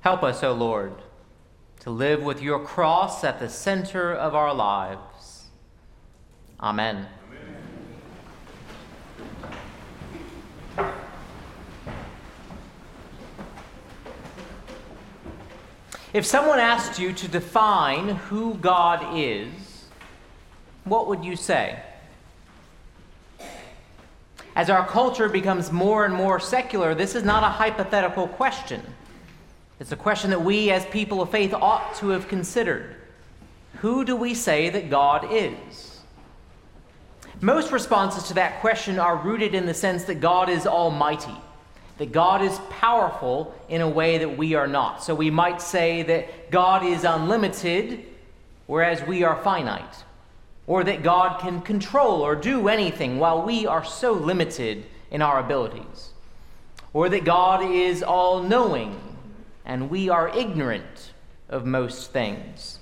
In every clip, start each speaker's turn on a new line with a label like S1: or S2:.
S1: Help us, O Lord, to live with your cross at the center of our lives. Amen. If someone asked you to define who God is, what would you say? As our culture becomes more and more secular, this is not a hypothetical question. It's a question that we, as people of faith, ought to have considered. Who do we say that God is? Most responses to that question are rooted in the sense that God is almighty that God is powerful in a way that we are not. So we might say that God is unlimited, whereas we are finite. Or that God can control or do anything while we are so limited in our abilities. Or that God is all knowing and we are ignorant of most things.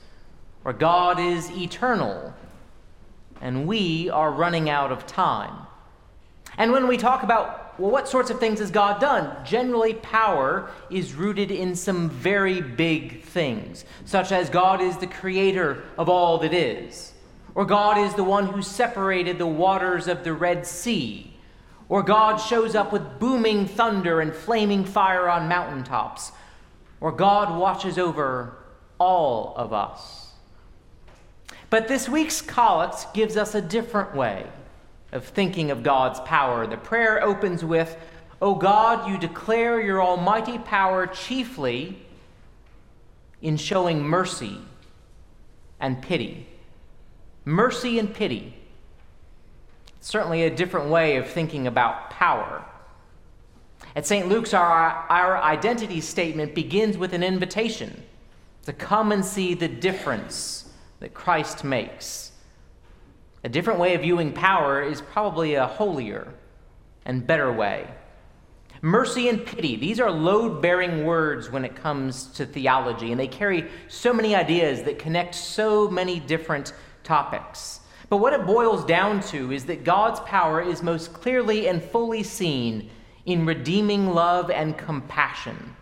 S1: Or God is eternal and we are running out of time. And when we talk about well, what sorts of things has God done? Generally, power is rooted in some very big things, such as God is the creator of all that is, or God is the one who separated the waters of the Red Sea, or God shows up with booming thunder and flaming fire on mountaintops, or God watches over all of us. But this week's collect gives us a different way of thinking of God's power. The prayer opens with, O God, you declare your almighty power chiefly in showing mercy and pity. Mercy and pity. Certainly a different way of thinking about power. At St. Luke's, our, our identity statement begins with an invitation to come and see the difference that Christ makes. A different way of viewing power is probably a holier and better way. Mercy and pity, these are load bearing words when it comes to theology, and they carry so many ideas that connect so many different topics. But what it boils down to is that God's power is most clearly and fully seen in redeeming love and compassion.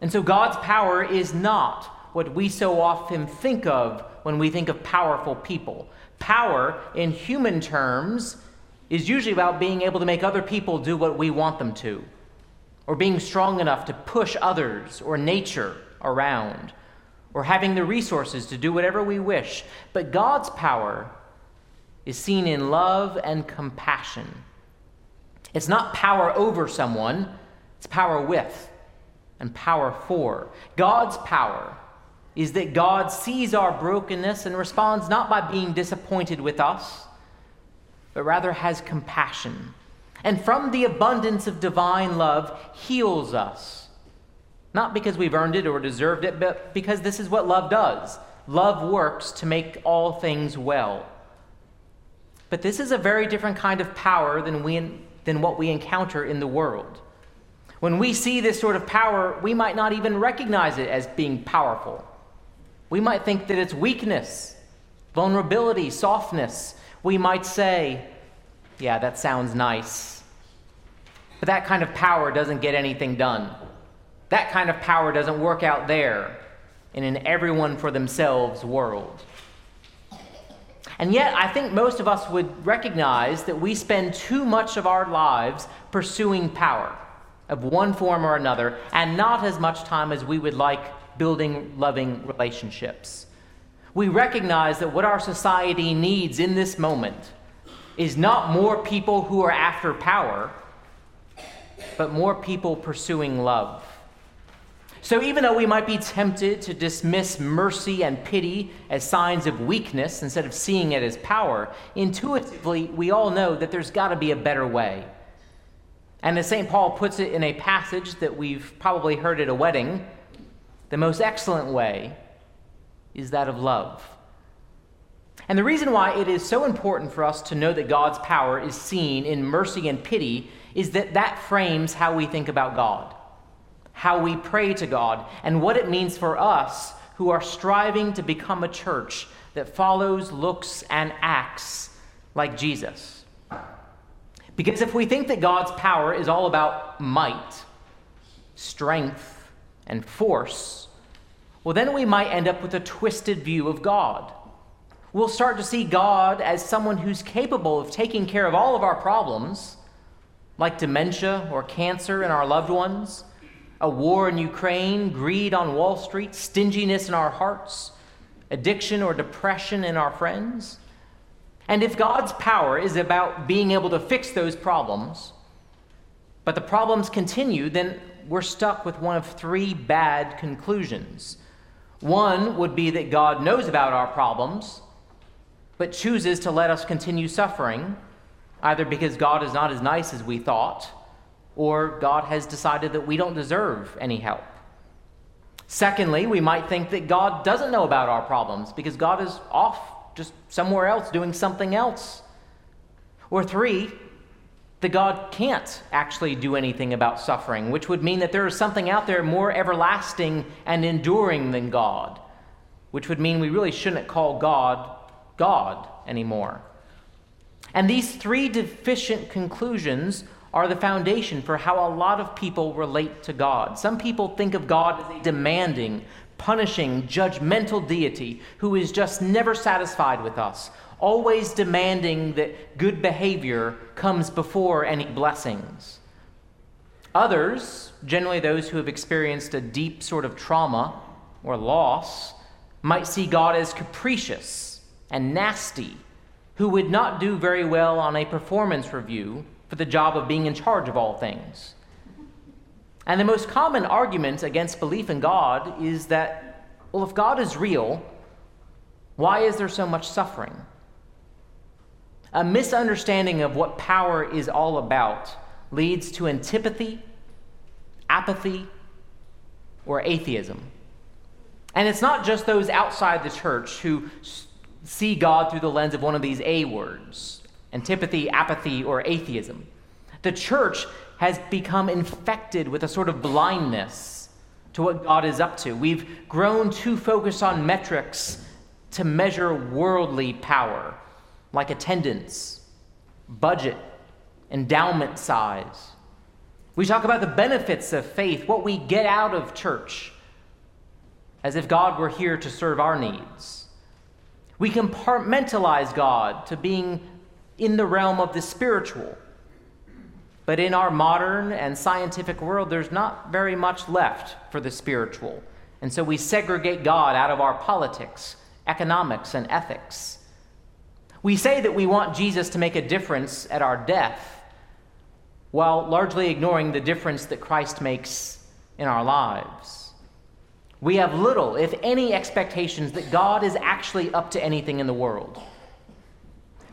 S1: And so God's power is not what we so often think of when we think of powerful people. Power, in human terms, is usually about being able to make other people do what we want them to, or being strong enough to push others or nature around, or having the resources to do whatever we wish. But God's power is seen in love and compassion. It's not power over someone, it's power with and power for. God's power is that God sees our brokenness and responds not by being disappointed with us, but rather has compassion. And from the abundance of divine love, heals us. Not because we've earned it or deserved it, but because this is what love does. Love works to make all things well. But this is a very different kind of power than, we, than what we encounter in the world. When we see this sort of power, we might not even recognize it as being powerful. We might think that it's weakness, vulnerability, softness. We might say, yeah, that sounds nice. But that kind of power doesn't get anything done. That kind of power doesn't work out there in an everyone for themselves world. And yet, I think most of us would recognize that we spend too much of our lives pursuing power of one form or another, and not as much time as we would like building loving relationships. We recognize that what our society needs in this moment is not more people who are after power, but more people pursuing love. So, even though we might be tempted to dismiss mercy and pity as signs of weakness instead of seeing it as power, intuitively we all know that there's got to be a better way. And as St. Paul puts it in a passage that we've probably heard at a wedding, the most excellent way is that of love. And the reason why it is so important for us to know that God's power is seen in mercy and pity is that that frames how we think about God, how we pray to God, and what it means for us who are striving to become a church that follows, looks, and acts like Jesus. Because if we think that God's power is all about might, strength, and force, well, then we might end up with a twisted view of God. We'll start to see God as someone who's capable of taking care of all of our problems, like dementia or cancer in our loved ones, a war in Ukraine, greed on Wall Street, stinginess in our hearts, addiction or depression in our friends. And if God's power is about being able to fix those problems, but the problems continue, then we're stuck with one of three bad conclusions. One would be that God knows about our problems, but chooses to let us continue suffering, either because God is not as nice as we thought, or God has decided that we don't deserve any help. Secondly, we might think that God doesn't know about our problems because God is off just somewhere else doing something else. Or three, that God can't actually do anything about suffering, which would mean that there is something out there more everlasting and enduring than God, which would mean we really shouldn't call God God anymore. And these three deficient conclusions are the foundation for how a lot of people relate to God. Some people think of God as a demanding, punishing, judgmental deity who is just never satisfied with us, always demanding that good behavior comes before any blessings. Others, generally those who have experienced a deep sort of trauma or loss, might see God as capricious and nasty, who would not do very well on a performance review for the job of being in charge of all things. And the most common argument against belief in God is that, well, if God is real, why is there so much suffering? A misunderstanding of what power is all about leads to antipathy, apathy, or atheism. And it's not just those outside the church who see God through the lens of one of these A words antipathy, apathy, or atheism. The church has become infected with a sort of blindness to what God is up to. We've grown too focused on metrics to measure worldly power like attendance, budget, endowment size. We talk about the benefits of faith, what we get out of church, as if God were here to serve our needs. We compartmentalize God to being in the realm of the spiritual. But in our modern and scientific world, there's not very much left for the spiritual. And so we segregate God out of our politics, economics, and ethics. We say that we want Jesus to make a difference at our death, while largely ignoring the difference that Christ makes in our lives. We have little, if any, expectations that God is actually up to anything in the world.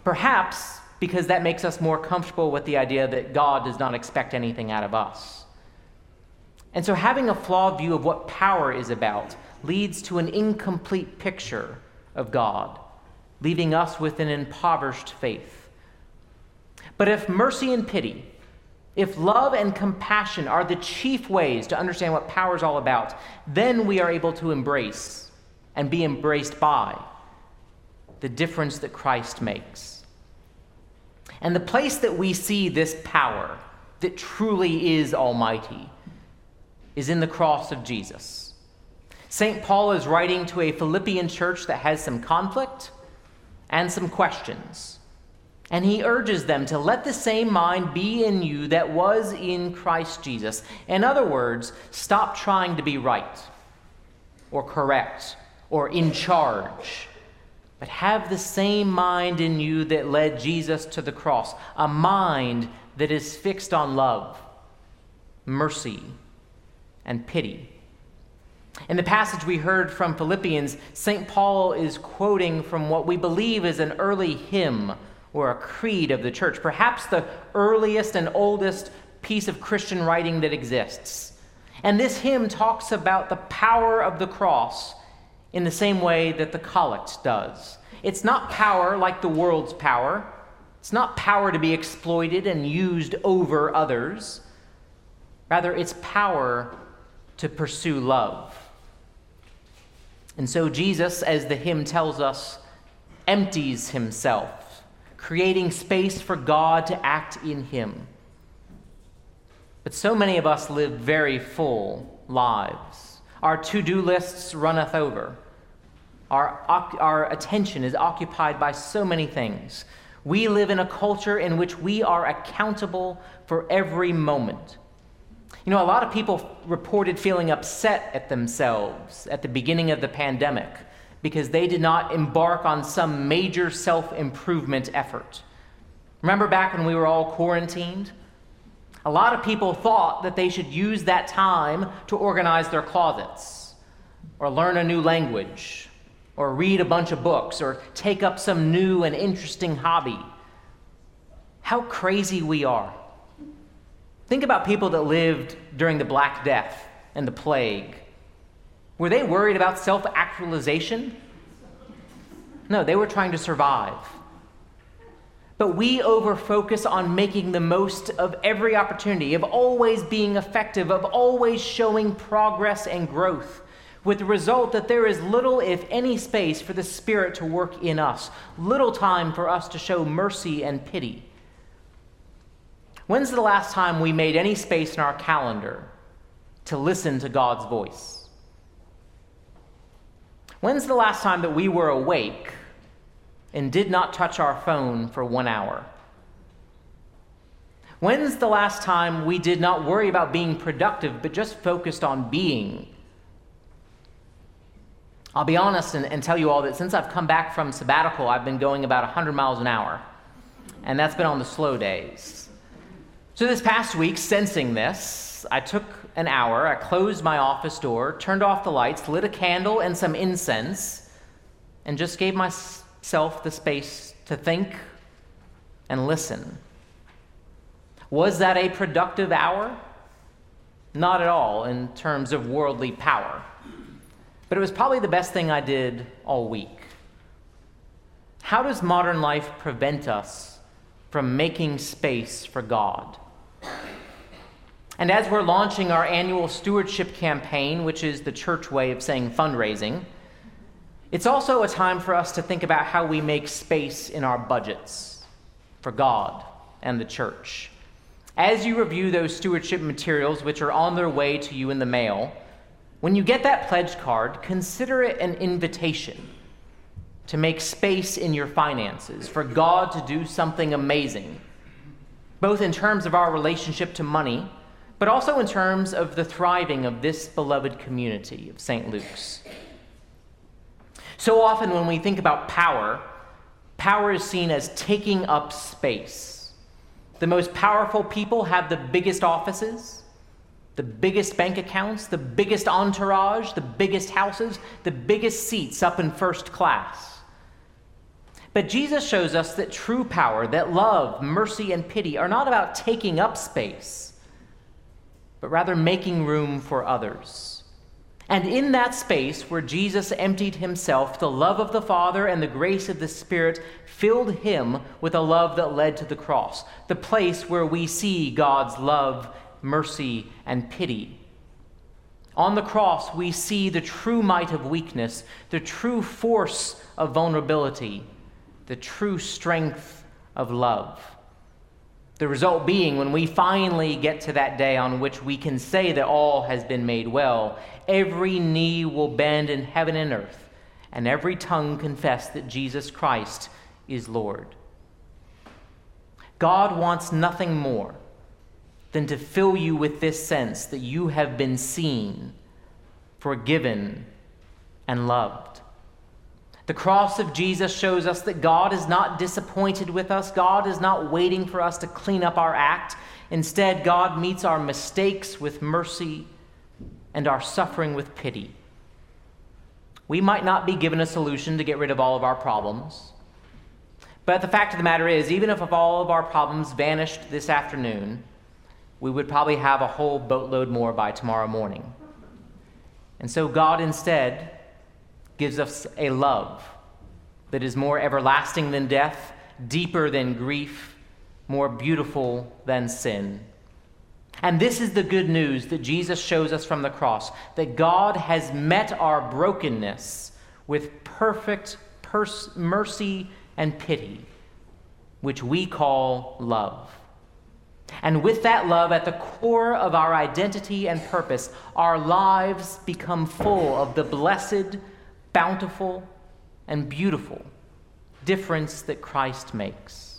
S1: Perhaps because that makes us more comfortable with the idea that God does not expect anything out of us. And so, having a flawed view of what power is about leads to an incomplete picture of God leaving us with an impoverished faith. But if mercy and pity, if love and compassion are the chief ways to understand what power is all about, then we are able to embrace and be embraced by the difference that Christ makes. And the place that we see this power that truly is almighty is in the cross of Jesus. St. Paul is writing to a Philippian church that has some conflict and some questions. And he urges them to let the same mind be in you that was in Christ Jesus. In other words, stop trying to be right or correct or in charge, but have the same mind in you that led Jesus to the cross a mind that is fixed on love, mercy, and pity. In the passage we heard from Philippians, St. Paul is quoting from what we believe is an early hymn or a creed of the church, perhaps the earliest and oldest piece of Christian writing that exists. And this hymn talks about the power of the cross in the same way that the collect does. It's not power like the world's power, it's not power to be exploited and used over others. Rather, it's power to pursue love. And so Jesus, as the hymn tells us, empties himself, creating space for God to act in him. But so many of us live very full lives. Our to do lists runneth over. Our, our attention is occupied by so many things. We live in a culture in which we are accountable for every moment. You know, a lot of people reported feeling upset at themselves at the beginning of the pandemic because they did not embark on some major self improvement effort. Remember back when we were all quarantined? A lot of people thought that they should use that time to organize their closets, or learn a new language, or read a bunch of books, or take up some new and interesting hobby. How crazy we are. Think about people that lived during the Black Death and the plague. Were they worried about self actualization? No, they were trying to survive. But we overfocus on making the most of every opportunity, of always being effective, of always showing progress and growth, with the result that there is little, if any, space for the Spirit to work in us, little time for us to show mercy and pity. When's the last time we made any space in our calendar to listen to God's voice? When's the last time that we were awake and did not touch our phone for one hour? When's the last time we did not worry about being productive, but just focused on being? I'll be honest and, and, tell you all that since I've come back from sabbatical, I've been going about 100 miles an hour. And that's been on the slow days. So this past week, sensing this, I took an hour, I closed my office door, turned off the lights, lit a candle and some incense, and just gave myself self the space to think and listen. Was that a productive hour? Not at all in terms of worldly power. But it was probably the best thing I did all week. How does modern life prevent us from making space for God? And as we're launching our annual stewardship campaign, which is the church way of saying fundraising, it's also a time for us to think about how we make space in our budgets for God and the church. As you review those stewardship materials, which are on their way to you in the mail, when you get that pledge card, consider it an invitation to make space in your finances for God to do something amazing, both in terms of our relationship to money, but also in terms of the thriving of this beloved community of St. Luke's. So often, when we think about power, power is seen as taking up space. The most powerful people have the biggest offices, the biggest bank accounts, the biggest entourage, the biggest houses, the biggest seats up in first class. But Jesus shows us that true power, that love, mercy, and pity are not about taking up space, but rather making room for others. And in that space where Jesus emptied himself, the love of the Father and the grace of the Spirit filled him with a love that led to the cross, the place where we see God's love, mercy, and pity. On the cross, we see the true might of weakness, the true force of vulnerability, the true strength of love. The result being, when we finally get to that day on which we can say that all has been made well, every knee will bend in heaven and earth, and every tongue confess that Jesus Christ is Lord. God wants nothing more than to fill you with this sense that you have been seen, forgiven, and loved. The cross of Jesus shows us that God is not disappointed with us. God is not waiting for us to clean up our act. Instead, God meets our mistakes with mercy and our suffering with pity. We might not be given a solution to get rid of all of our problems. But the fact of the matter is, even if all of our problems vanished this afternoon, we would probably have a whole boatload more by tomorrow morning. And so God instead gives us a love that is more everlasting than death, deeper than grief, more beautiful than sin. And this is the good news that Jesus shows us from the cross that God has met our brokenness with perfect pers- mercy and pity, which we call love. And with that love at the core of our identity and purpose, our lives become full of the blessed, bountiful, and beautiful difference that Christ makes.